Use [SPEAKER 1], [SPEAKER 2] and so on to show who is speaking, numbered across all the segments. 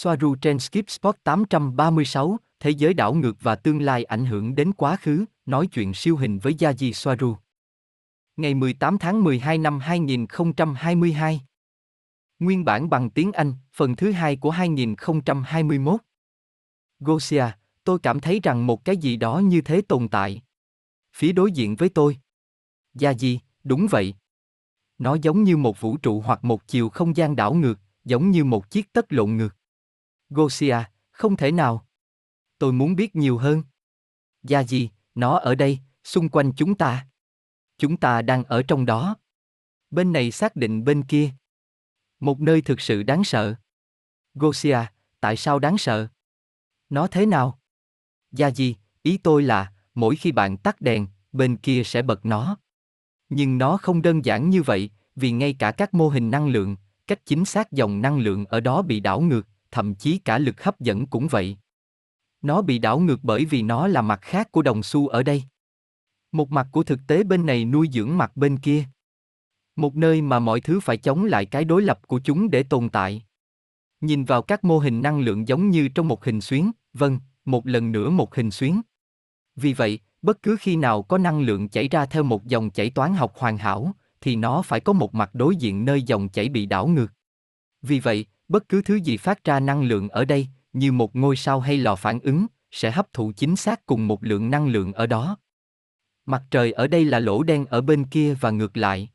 [SPEAKER 1] Soaru trên Skip Spot 836, Thế giới đảo ngược và tương lai ảnh hưởng đến quá khứ, nói chuyện siêu hình với Yaji Soaru. Ngày 18 tháng 12 năm 2022. Nguyên bản bằng tiếng Anh, phần thứ hai của 2021. Gosia, tôi cảm thấy rằng một cái gì đó như thế tồn tại. Phía đối diện với tôi. Yaji, đúng vậy. Nó giống như một vũ trụ hoặc một chiều không gian đảo ngược, giống như một chiếc tất lộn ngược. Gosia, không thể nào. Tôi muốn biết nhiều hơn. Gia gì, nó ở đây, xung quanh chúng ta. Chúng ta đang ở trong đó. Bên này xác định bên kia. Một nơi thực sự đáng sợ. Gosia, tại sao đáng sợ? Nó thế nào? Gia gì, ý tôi là, mỗi khi bạn tắt đèn, bên kia sẽ bật nó. Nhưng nó không đơn giản như vậy, vì ngay cả các mô hình năng lượng, cách chính xác dòng năng lượng ở đó bị đảo ngược, thậm chí cả lực hấp dẫn cũng vậy. Nó bị đảo ngược bởi vì nó là mặt khác của đồng xu ở đây. Một mặt của thực tế bên này nuôi dưỡng mặt bên kia. Một nơi mà mọi thứ phải chống lại cái đối lập của chúng để tồn tại. Nhìn vào các mô hình năng lượng giống như trong một hình xuyến, vâng, một lần nữa một hình xuyến. Vì vậy, bất cứ khi nào có năng lượng chảy ra theo một dòng chảy toán học hoàn hảo, thì nó phải có một mặt đối diện nơi dòng chảy bị đảo ngược. Vì vậy, bất cứ thứ gì phát ra năng lượng ở đây, như một ngôi sao hay lò phản ứng, sẽ hấp thụ chính xác cùng một lượng năng lượng ở đó. Mặt trời ở đây là lỗ đen ở bên kia và ngược lại.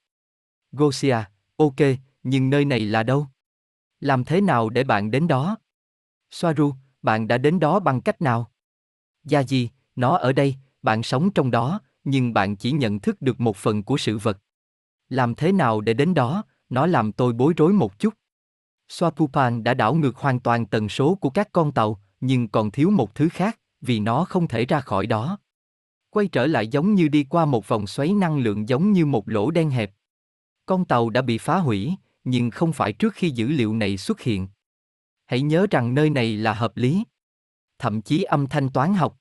[SPEAKER 1] Gosia, ok, nhưng nơi này là đâu? Làm thế nào để bạn đến đó? Soaru, bạn đã đến đó bằng cách nào? Gia gì, nó ở đây, bạn sống trong đó, nhưng bạn chỉ nhận thức được một phần của sự vật. Làm thế nào để đến đó, nó làm tôi bối rối một chút. Swapupan đã đảo ngược hoàn toàn tần số của các con tàu, nhưng còn thiếu một thứ khác, vì nó không thể ra khỏi đó. Quay trở lại giống như đi qua một vòng xoáy năng lượng giống như một lỗ đen hẹp. Con tàu đã bị phá hủy, nhưng không phải trước khi dữ liệu này xuất hiện. Hãy nhớ rằng nơi này là hợp lý. Thậm chí âm thanh toán học.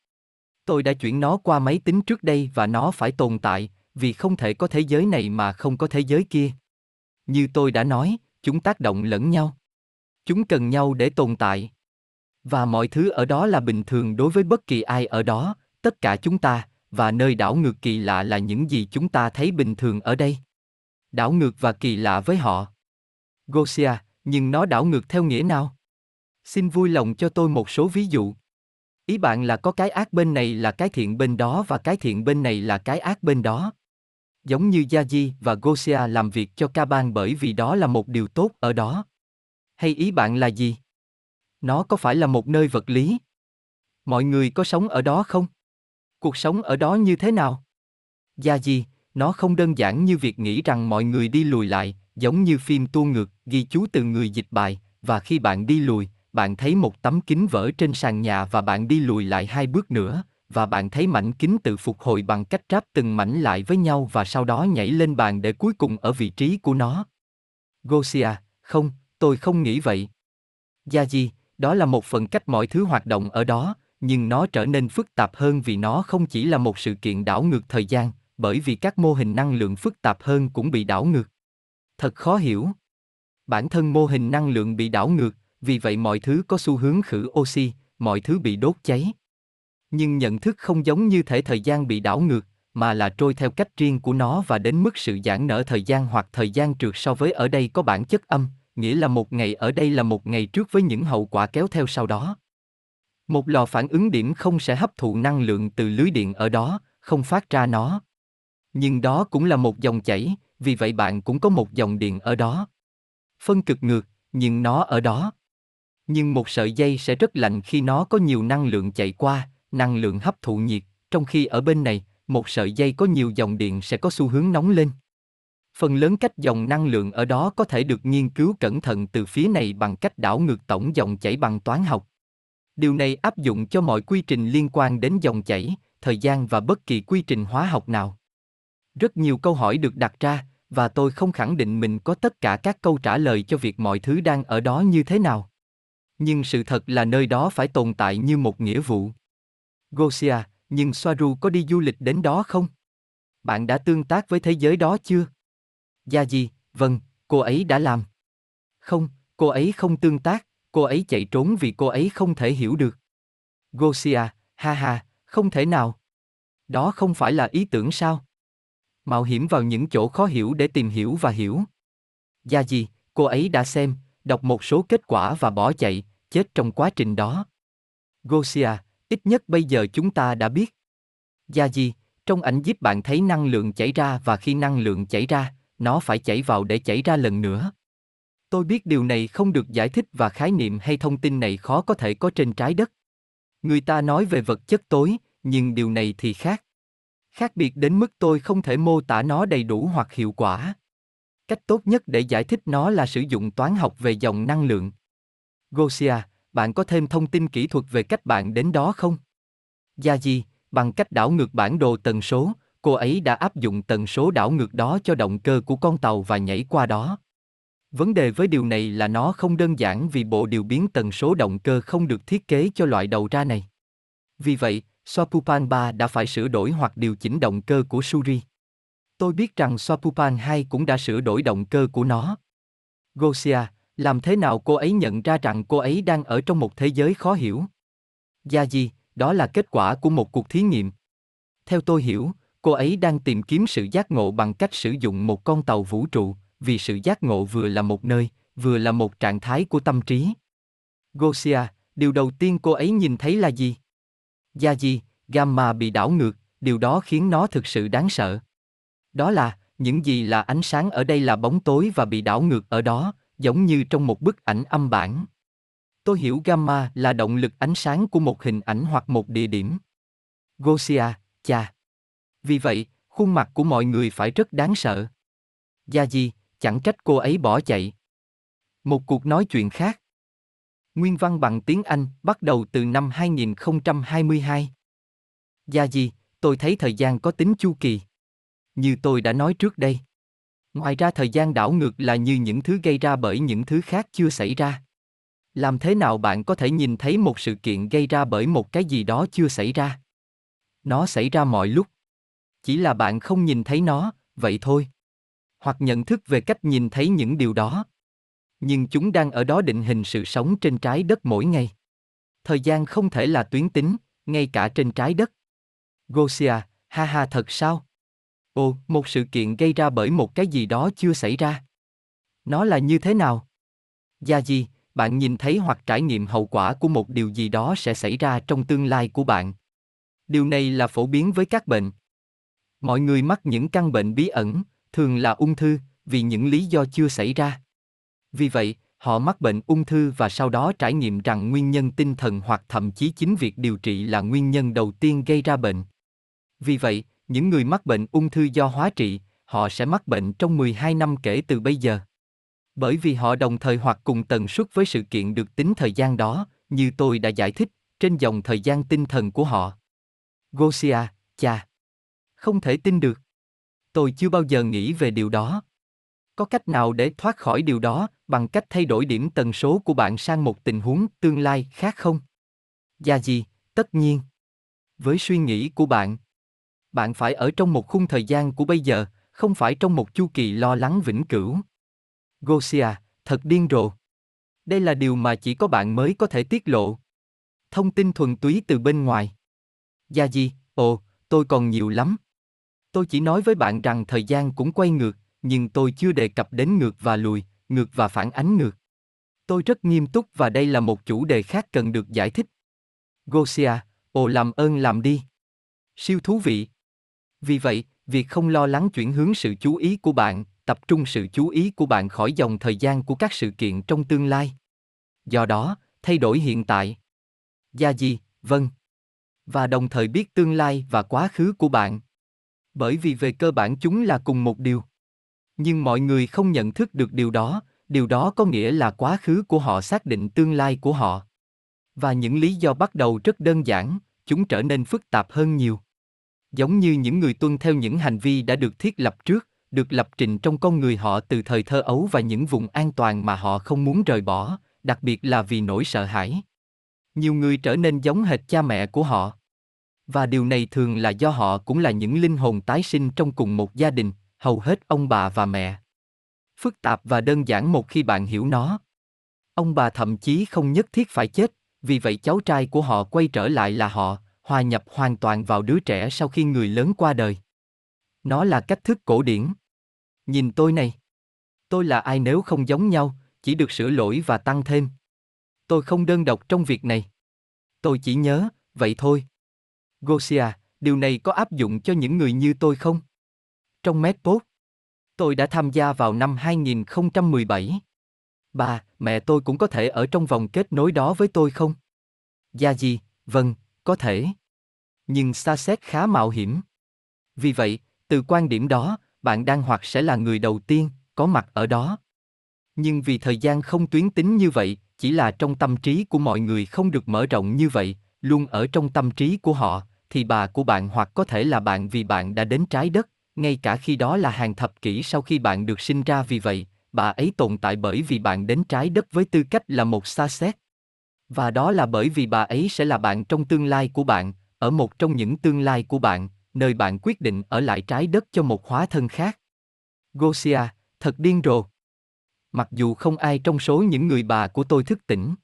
[SPEAKER 1] Tôi đã chuyển nó qua máy tính trước đây và nó phải tồn tại, vì không thể có thế giới này mà không có thế giới kia. Như tôi đã nói, chúng tác động lẫn nhau. Chúng cần nhau để tồn tại. Và mọi thứ ở đó là bình thường đối với bất kỳ ai ở đó, tất cả chúng ta, và nơi đảo ngược kỳ lạ là những gì chúng ta thấy bình thường ở đây. Đảo ngược và kỳ lạ với họ. Gosia, nhưng nó đảo ngược theo nghĩa nào? Xin vui lòng cho tôi một số ví dụ. Ý bạn là có cái ác bên này là cái thiện bên đó và cái thiện bên này là cái ác bên đó. Giống như Yaji và Gosia làm việc cho Kaban bởi vì đó là một điều tốt ở đó. Hay ý bạn là gì? Nó có phải là một nơi vật lý? Mọi người có sống ở đó không? Cuộc sống ở đó như thế nào? Yaji, nó không đơn giản như việc nghĩ rằng mọi người đi lùi lại, giống như phim tua ngược, ghi chú từ người dịch bài, và khi bạn đi lùi, bạn thấy một tấm kính vỡ trên sàn nhà và bạn đi lùi lại hai bước nữa, và bạn thấy mảnh kính tự phục hồi bằng cách ráp từng mảnh lại với nhau và sau đó nhảy lên bàn để cuối cùng ở vị trí của nó. Gosia, không, tôi không nghĩ vậy. Gia Di, đó là một phần cách mọi thứ hoạt động ở đó, nhưng nó trở nên phức tạp hơn vì nó không chỉ là một sự kiện đảo ngược thời gian, bởi vì các mô hình năng lượng phức tạp hơn cũng bị đảo ngược. Thật khó hiểu. Bản thân mô hình năng lượng bị đảo ngược, vì vậy mọi thứ có xu hướng khử oxy, mọi thứ bị đốt cháy. Nhưng nhận thức không giống như thể thời gian bị đảo ngược, mà là trôi theo cách riêng của nó và đến mức sự giãn nở thời gian hoặc thời gian trượt so với ở đây có bản chất âm, nghĩa là một ngày ở đây là một ngày trước với những hậu quả kéo theo sau đó. Một lò phản ứng điểm không sẽ hấp thụ năng lượng từ lưới điện ở đó, không phát ra nó. Nhưng đó cũng là một dòng chảy, vì vậy bạn cũng có một dòng điện ở đó. Phân cực ngược, nhưng nó ở đó. Nhưng một sợi dây sẽ rất lạnh khi nó có nhiều năng lượng chạy qua, năng lượng hấp thụ nhiệt, trong khi ở bên này, một sợi dây có nhiều dòng điện sẽ có xu hướng nóng lên. Phần lớn cách dòng năng lượng ở đó có thể được nghiên cứu cẩn thận từ phía này bằng cách đảo ngược tổng dòng chảy bằng toán học. Điều này áp dụng cho mọi quy trình liên quan đến dòng chảy, thời gian và bất kỳ quy trình hóa học nào. Rất nhiều câu hỏi được đặt ra, và tôi không khẳng định mình có tất cả các câu trả lời cho việc mọi thứ đang ở đó như thế nào. Nhưng sự thật là nơi đó phải tồn tại như một nghĩa vụ. Gosia, nhưng Soaru có đi du lịch đến đó không? Bạn đã tương tác với thế giới đó chưa? Gia gì, vâng, cô ấy đã làm. Không, cô ấy không tương tác, cô ấy chạy trốn vì cô ấy không thể hiểu được. Gosia, ha ha, không thể nào. Đó không phải là ý tưởng sao? Mạo hiểm vào những chỗ khó hiểu để tìm hiểu và hiểu. Gia gì, cô ấy đã xem, đọc một số kết quả và bỏ chạy, chết trong quá trình đó. Gosia, ít nhất bây giờ chúng ta đã biết. Gia gì, trong ảnh giúp bạn thấy năng lượng chảy ra và khi năng lượng chảy ra, nó phải chảy vào để chảy ra lần nữa. Tôi biết điều này không được giải thích và khái niệm hay thông tin này khó có thể có trên trái đất. Người ta nói về vật chất tối, nhưng điều này thì khác. Khác biệt đến mức tôi không thể mô tả nó đầy đủ hoặc hiệu quả. Cách tốt nhất để giải thích nó là sử dụng toán học về dòng năng lượng. Gosia, bạn có thêm thông tin kỹ thuật về cách bạn đến đó không? Gia gì, bằng cách đảo ngược bản đồ tần số, cô ấy đã áp dụng tần số đảo ngược đó cho động cơ của con tàu và nhảy qua đó. Vấn đề với điều này là nó không đơn giản vì bộ điều biến tần số động cơ không được thiết kế cho loại đầu ra này. Vì vậy, Sopupan 3 đã phải sửa đổi hoặc điều chỉnh động cơ của Suri. Tôi biết rằng Sopupan 2 cũng đã sửa đổi động cơ của nó. Gosia, làm thế nào cô ấy nhận ra rằng cô ấy đang ở trong một thế giới khó hiểu? Gia gì, đó là kết quả của một cuộc thí nghiệm. Theo tôi hiểu, cô ấy đang tìm kiếm sự giác ngộ bằng cách sử dụng một con tàu vũ trụ, vì sự giác ngộ vừa là một nơi, vừa là một trạng thái của tâm trí. Gosia, điều đầu tiên cô ấy nhìn thấy là gì? Gia gì, gamma bị đảo ngược, điều đó khiến nó thực sự đáng sợ. Đó là, những gì là ánh sáng ở đây là bóng tối và bị đảo ngược ở đó, giống như trong một bức ảnh âm bản. Tôi hiểu gamma là động lực ánh sáng của một hình ảnh hoặc một địa điểm. Gosia, cha. Vì vậy, khuôn mặt của mọi người phải rất đáng sợ. Gia Di, chẳng trách cô ấy bỏ chạy. Một cuộc nói chuyện khác. Nguyên văn bằng tiếng Anh bắt đầu từ năm 2022. Gia Di, tôi thấy thời gian có tính chu kỳ. Như tôi đã nói trước đây. Ngoài ra thời gian đảo ngược là như những thứ gây ra bởi những thứ khác chưa xảy ra. Làm thế nào bạn có thể nhìn thấy một sự kiện gây ra bởi một cái gì đó chưa xảy ra? Nó xảy ra mọi lúc. Chỉ là bạn không nhìn thấy nó, vậy thôi. Hoặc nhận thức về cách nhìn thấy những điều đó. Nhưng chúng đang ở đó định hình sự sống trên trái đất mỗi ngày. Thời gian không thể là tuyến tính, ngay cả trên trái đất. Gosia, ha ha thật sao? Ồ, một sự kiện gây ra bởi một cái gì đó chưa xảy ra. Nó là như thế nào? Gia gì, bạn nhìn thấy hoặc trải nghiệm hậu quả của một điều gì đó sẽ xảy ra trong tương lai của bạn. Điều này là phổ biến với các bệnh. Mọi người mắc những căn bệnh bí ẩn, thường là ung thư, vì những lý do chưa xảy ra. Vì vậy, họ mắc bệnh ung thư và sau đó trải nghiệm rằng nguyên nhân tinh thần hoặc thậm chí chính việc điều trị là nguyên nhân đầu tiên gây ra bệnh. Vì vậy, những người mắc bệnh ung thư do hóa trị, họ sẽ mắc bệnh trong 12 năm kể từ bây giờ. Bởi vì họ đồng thời hoặc cùng tần suất với sự kiện được tính thời gian đó, như tôi đã giải thích, trên dòng thời gian tinh thần của họ. Gosia, cha. Không thể tin được. Tôi chưa bao giờ nghĩ về điều đó. Có cách nào để thoát khỏi điều đó bằng cách thay đổi điểm tần số của bạn sang một tình huống tương lai khác không? Gia gì, tất nhiên. Với suy nghĩ của bạn, bạn phải ở trong một khung thời gian của bây giờ, không phải trong một chu kỳ lo lắng vĩnh cửu. Gosia, thật điên rồ. Đây là điều mà chỉ có bạn mới có thể tiết lộ. Thông tin thuần túy từ bên ngoài. Gia gì, ồ, tôi còn nhiều lắm. Tôi chỉ nói với bạn rằng thời gian cũng quay ngược, nhưng tôi chưa đề cập đến ngược và lùi, ngược và phản ánh ngược. Tôi rất nghiêm túc và đây là một chủ đề khác cần được giải thích. Gosia, ồ làm ơn làm đi. Siêu thú vị. Vì vậy, việc không lo lắng chuyển hướng sự chú ý của bạn, tập trung sự chú ý của bạn khỏi dòng thời gian của các sự kiện trong tương lai. Do đó, thay đổi hiện tại. Gia gì, vâng. Và đồng thời biết tương lai và quá khứ của bạn. Bởi vì về cơ bản chúng là cùng một điều. Nhưng mọi người không nhận thức được điều đó, điều đó có nghĩa là quá khứ của họ xác định tương lai của họ. Và những lý do bắt đầu rất đơn giản, chúng trở nên phức tạp hơn nhiều. Giống như những người tuân theo những hành vi đã được thiết lập trước, được lập trình trong con người họ từ thời thơ ấu và những vùng an toàn mà họ không muốn rời bỏ, đặc biệt là vì nỗi sợ hãi. Nhiều người trở nên giống hệt cha mẹ của họ. Và điều này thường là do họ cũng là những linh hồn tái sinh trong cùng một gia đình, hầu hết ông bà và mẹ. Phức tạp và đơn giản một khi bạn hiểu nó. Ông bà thậm chí không nhất thiết phải chết, vì vậy cháu trai của họ quay trở lại là họ, hòa nhập hoàn toàn vào đứa trẻ sau khi người lớn qua đời. Nó là cách thức cổ điển. Nhìn tôi này. Tôi là ai nếu không giống nhau, chỉ được sửa lỗi và tăng thêm. Tôi không đơn độc trong việc này. Tôi chỉ nhớ, vậy thôi. Gosia, điều này có áp dụng cho những người như tôi không? Trong Medpod, tôi đã tham gia vào năm 2017. Bà, mẹ tôi cũng có thể ở trong vòng kết nối đó với tôi không? Gia gì, vâng, có thể. Nhưng xa xét khá mạo hiểm. Vì vậy, từ quan điểm đó, bạn đang hoặc sẽ là người đầu tiên có mặt ở đó. Nhưng vì thời gian không tuyến tính như vậy, chỉ là trong tâm trí của mọi người không được mở rộng như vậy, luôn ở trong tâm trí của họ, thì bà của bạn hoặc có thể là bạn vì bạn đã đến trái đất, ngay cả khi đó là hàng thập kỷ sau khi bạn được sinh ra vì vậy, bà ấy tồn tại bởi vì bạn đến trái đất với tư cách là một xa xét. Và đó là bởi vì bà ấy sẽ là bạn trong tương lai của bạn, ở một trong những tương lai của bạn, nơi bạn quyết định ở lại trái đất cho một hóa thân khác. Gosia, thật điên rồ. Mặc dù không ai trong số những người bà của tôi thức tỉnh.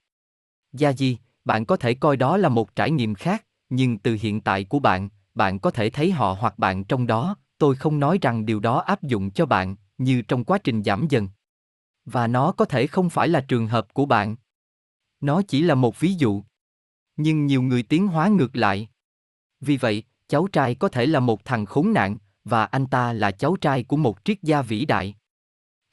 [SPEAKER 1] Gia Di, bạn có thể coi đó là một trải nghiệm khác, nhưng từ hiện tại của bạn, bạn có thể thấy họ hoặc bạn trong đó, tôi không nói rằng điều đó áp dụng cho bạn, như trong quá trình giảm dần. Và nó có thể không phải là trường hợp của bạn. Nó chỉ là một ví dụ. Nhưng nhiều người tiến hóa ngược lại. Vì vậy, cháu trai có thể là một thằng khốn nạn, và anh ta là cháu trai của một triết gia vĩ đại.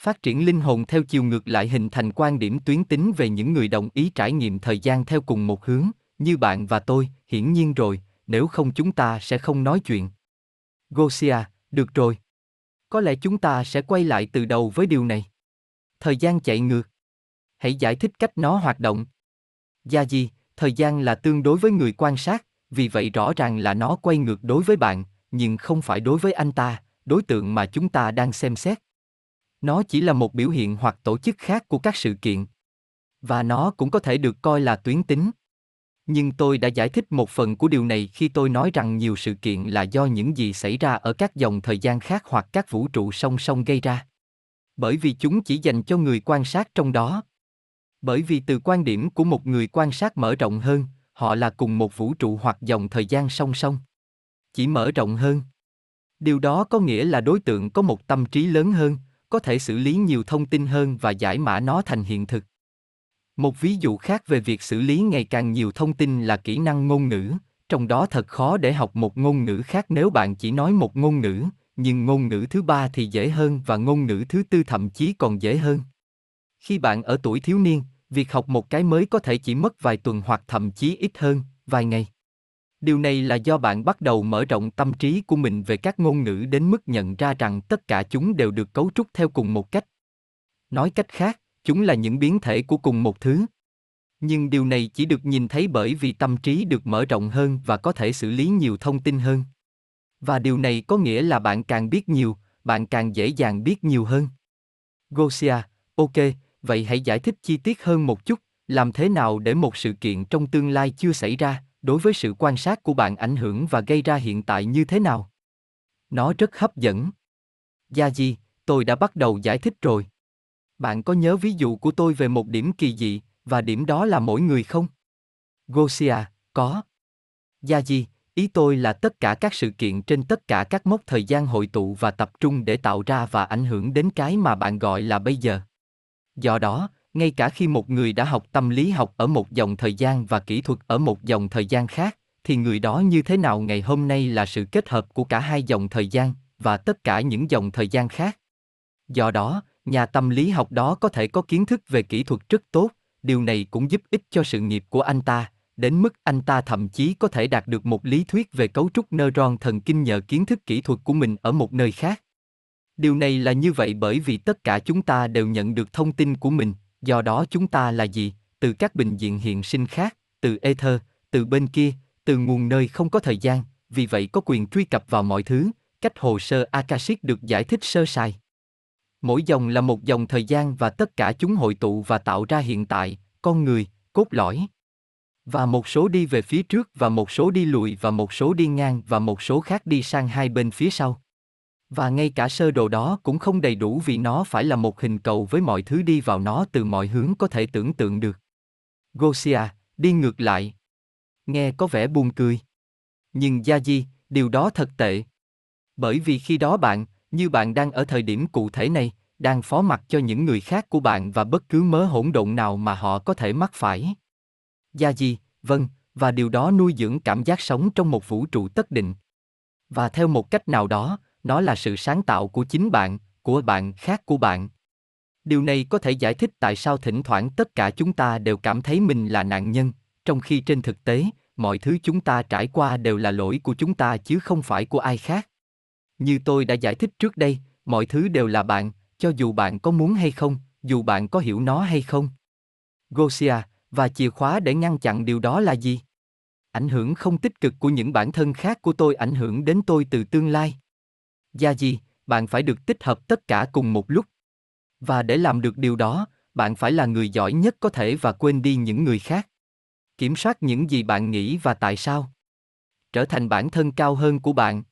[SPEAKER 1] Phát triển linh hồn theo chiều ngược lại hình thành quan điểm tuyến tính về những người đồng ý trải nghiệm thời gian theo cùng một hướng, như bạn và tôi, hiển nhiên rồi, nếu không chúng ta sẽ không nói chuyện. Gosia, được rồi. Có lẽ chúng ta sẽ quay lại từ đầu với điều này. Thời gian chạy ngược. Hãy giải thích cách nó hoạt động. Gia gì, thời gian là tương đối với người quan sát, vì vậy rõ ràng là nó quay ngược đối với bạn, nhưng không phải đối với anh ta, đối tượng mà chúng ta đang xem xét. Nó chỉ là một biểu hiện hoặc tổ chức khác của các sự kiện. Và nó cũng có thể được coi là tuyến tính. Nhưng tôi đã giải thích một phần của điều này khi tôi nói rằng nhiều sự kiện là do những gì xảy ra ở các dòng thời gian khác hoặc các vũ trụ song song gây ra. Bởi vì chúng chỉ dành cho người quan sát trong đó. Bởi vì từ quan điểm của một người quan sát mở rộng hơn, họ là cùng một vũ trụ hoặc dòng thời gian song song. Chỉ mở rộng hơn. Điều đó có nghĩa là đối tượng có một tâm trí lớn hơn, có thể xử lý nhiều thông tin hơn và giải mã nó thành hiện thực. Một ví dụ khác về việc xử lý ngày càng nhiều thông tin là kỹ năng ngôn ngữ, trong đó thật khó để học một ngôn ngữ khác nếu bạn chỉ nói một ngôn ngữ, nhưng ngôn ngữ thứ ba thì dễ hơn và ngôn ngữ thứ tư thậm chí còn dễ hơn. Khi bạn ở tuổi thiếu niên, việc học một cái mới có thể chỉ mất vài tuần hoặc thậm chí ít hơn, vài ngày. Điều này là do bạn bắt đầu mở rộng tâm trí của mình về các ngôn ngữ đến mức nhận ra rằng tất cả chúng đều được cấu trúc theo cùng một cách. Nói cách khác, chúng là những biến thể của cùng một thứ. Nhưng điều này chỉ được nhìn thấy bởi vì tâm trí được mở rộng hơn và có thể xử lý nhiều thông tin hơn. Và điều này có nghĩa là bạn càng biết nhiều, bạn càng dễ dàng biết nhiều hơn. Gosia, ok, vậy hãy giải thích chi tiết hơn một chút, làm thế nào để một sự kiện trong tương lai chưa xảy ra, đối với sự quan sát của bạn ảnh hưởng và gây ra hiện tại như thế nào? Nó rất hấp dẫn. Gia Di, tôi đã bắt đầu giải thích rồi. Bạn có nhớ ví dụ của tôi về một điểm kỳ dị, và điểm đó là mỗi người không? Gosia, có. Gia Di, ý tôi là tất cả các sự kiện trên tất cả các mốc thời gian hội tụ và tập trung để tạo ra và ảnh hưởng đến cái mà bạn gọi là bây giờ. Do đó, ngay cả khi một người đã học tâm lý học ở một dòng thời gian và kỹ thuật ở một dòng thời gian khác thì người đó như thế nào ngày hôm nay là sự kết hợp của cả hai dòng thời gian và tất cả những dòng thời gian khác do đó nhà tâm lý học đó có thể có kiến thức về kỹ thuật rất tốt, điều này cũng giúp ích cho sự nghiệp của anh ta. Đến mức anh ta thậm chí có thể đạt được một lý thuyết về cấu trúc neuron thần kinh nhờ kiến thức kỹ thuật của mình ở một nơi khác. Điều này là như vậy bởi vì tất cả chúng ta đều nhận được thông tin của mình, do đó chúng ta là gì? Từ các bình diện hiện sinh khác, từ ether, từ bên kia, từ nguồn nơi không có thời gian. Vì vậy có quyền truy cập vào mọi thứ. Cách hồ sơ akashic được giải thích sơ sài mỗi dòng là một dòng thời gian và tất cả chúng hội tụ và tạo ra hiện tại con người cốt lõi và một số đi về phía trước và một số đi lùi và một số đi ngang và một số khác đi sang hai bên phía sau Và ngay cả sơ đồ đó cũng không đầy đủ vì nó phải là một hình cầu với mọi thứ đi vào nó từ mọi hướng có thể tưởng tượng được. Gosia, đi ngược lại. Nghe có vẻ buồn cười. Nhưng Gia Di, điều đó thật tệ. Bởi vì khi đó bạn, như bạn đang ở thời điểm cụ thể này, đang phó mặc cho những người khác của bạn và bất cứ mớ hỗn độn nào mà họ có thể mắc phải. Gia Di, vâng, và điều đó nuôi dưỡng cảm giác sống trong một vũ trụ tất định. Và theo một cách nào đó, nó là sự sáng tạo của chính bạn, của bạn khác của bạn. Điều này có thể giải thích tại sao thỉnh thoảng tất cả chúng ta đều cảm thấy mình là nạn nhân, trong khi trên thực tế, mọi thứ chúng ta trải qua đều là lỗi của chúng ta chứ không phải của ai khác. Như tôi đã giải thích trước đây, mọi thứ đều là bạn, cho dù bạn có muốn hay không, dù bạn có hiểu nó hay không. Gosia, và chìa khóa để ngăn chặn điều đó là gì? Ảnh hưởng không tích cực của những bản thân khác của tôi ảnh hưởng đến tôi từ tương lai. Gia gì, bạn phải được tích hợp tất cả cùng một lúc. Và để làm được điều đó, bạn phải là người giỏi nhất có thể và quên đi những người khác. Kiểm soát những gì bạn nghĩ và tại sao. Trở thành bản thân cao hơn của bạn.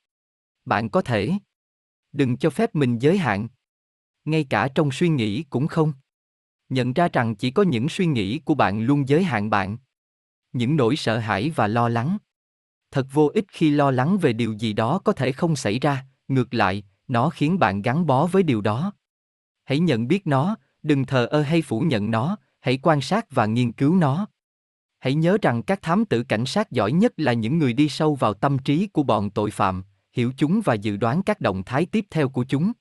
[SPEAKER 1] Bạn có thể. Đừng cho phép mình giới hạn. Ngay cả trong suy nghĩ cũng không. Nhận ra rằng chỉ có những suy nghĩ của bạn luôn giới hạn bạn. Những nỗi sợ hãi và lo lắng. Thật vô ích khi lo lắng về điều gì đó có thể không xảy ra, ngược lại, nó khiến bạn gắn bó với điều đó. Hãy nhận biết nó, đừng thờ ơ hay phủ nhận nó, hãy quan sát và nghiên cứu nó. Hãy nhớ rằng các thám tử cảnh sát giỏi nhất là những người đi sâu vào tâm trí của bọn tội phạm, hiểu chúng và dự đoán các động thái tiếp theo của chúng.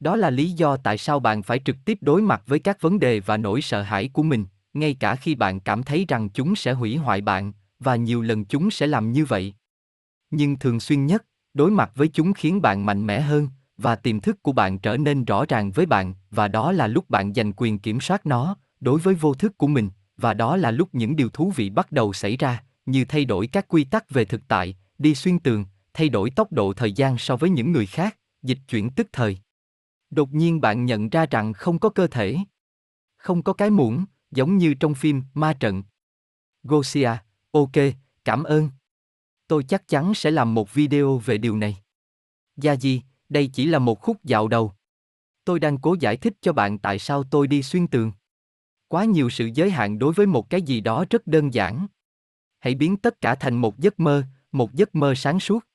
[SPEAKER 1] Đó là lý do tại sao bạn phải trực tiếp đối mặt với các vấn đề và nỗi sợ hãi của mình, ngay cả khi bạn cảm thấy rằng chúng sẽ hủy hoại bạn, và nhiều lần chúng sẽ làm như vậy. Nhưng thường xuyên nhất, đối mặt với chúng khiến bạn mạnh mẽ hơn, và tiềm thức của bạn trở nên rõ ràng với bạn, và đó là lúc bạn giành quyền kiểm soát nó, đối với vô thức của mình, và đó là lúc những điều thú vị bắt đầu xảy ra, như thay đổi các quy tắc về thực tại, đi xuyên tường, thay đổi tốc độ thời gian so với những người khác, dịch chuyển tức thời. Đột nhiên bạn nhận ra rằng không có cơ thể. Không có cái muỗng, giống như trong phim Ma Trận. Gosia, ok, cảm ơn. Tôi chắc chắn sẽ làm một video về điều này. Gia Di, đây chỉ là một khúc dạo đầu. Tôi đang cố giải thích cho bạn tại sao tôi đi xuyên tường. Quá nhiều sự giới hạn đối với một cái gì đó rất đơn giản. Hãy biến tất cả thành một giấc mơ, một giấc mơ sáng suốt.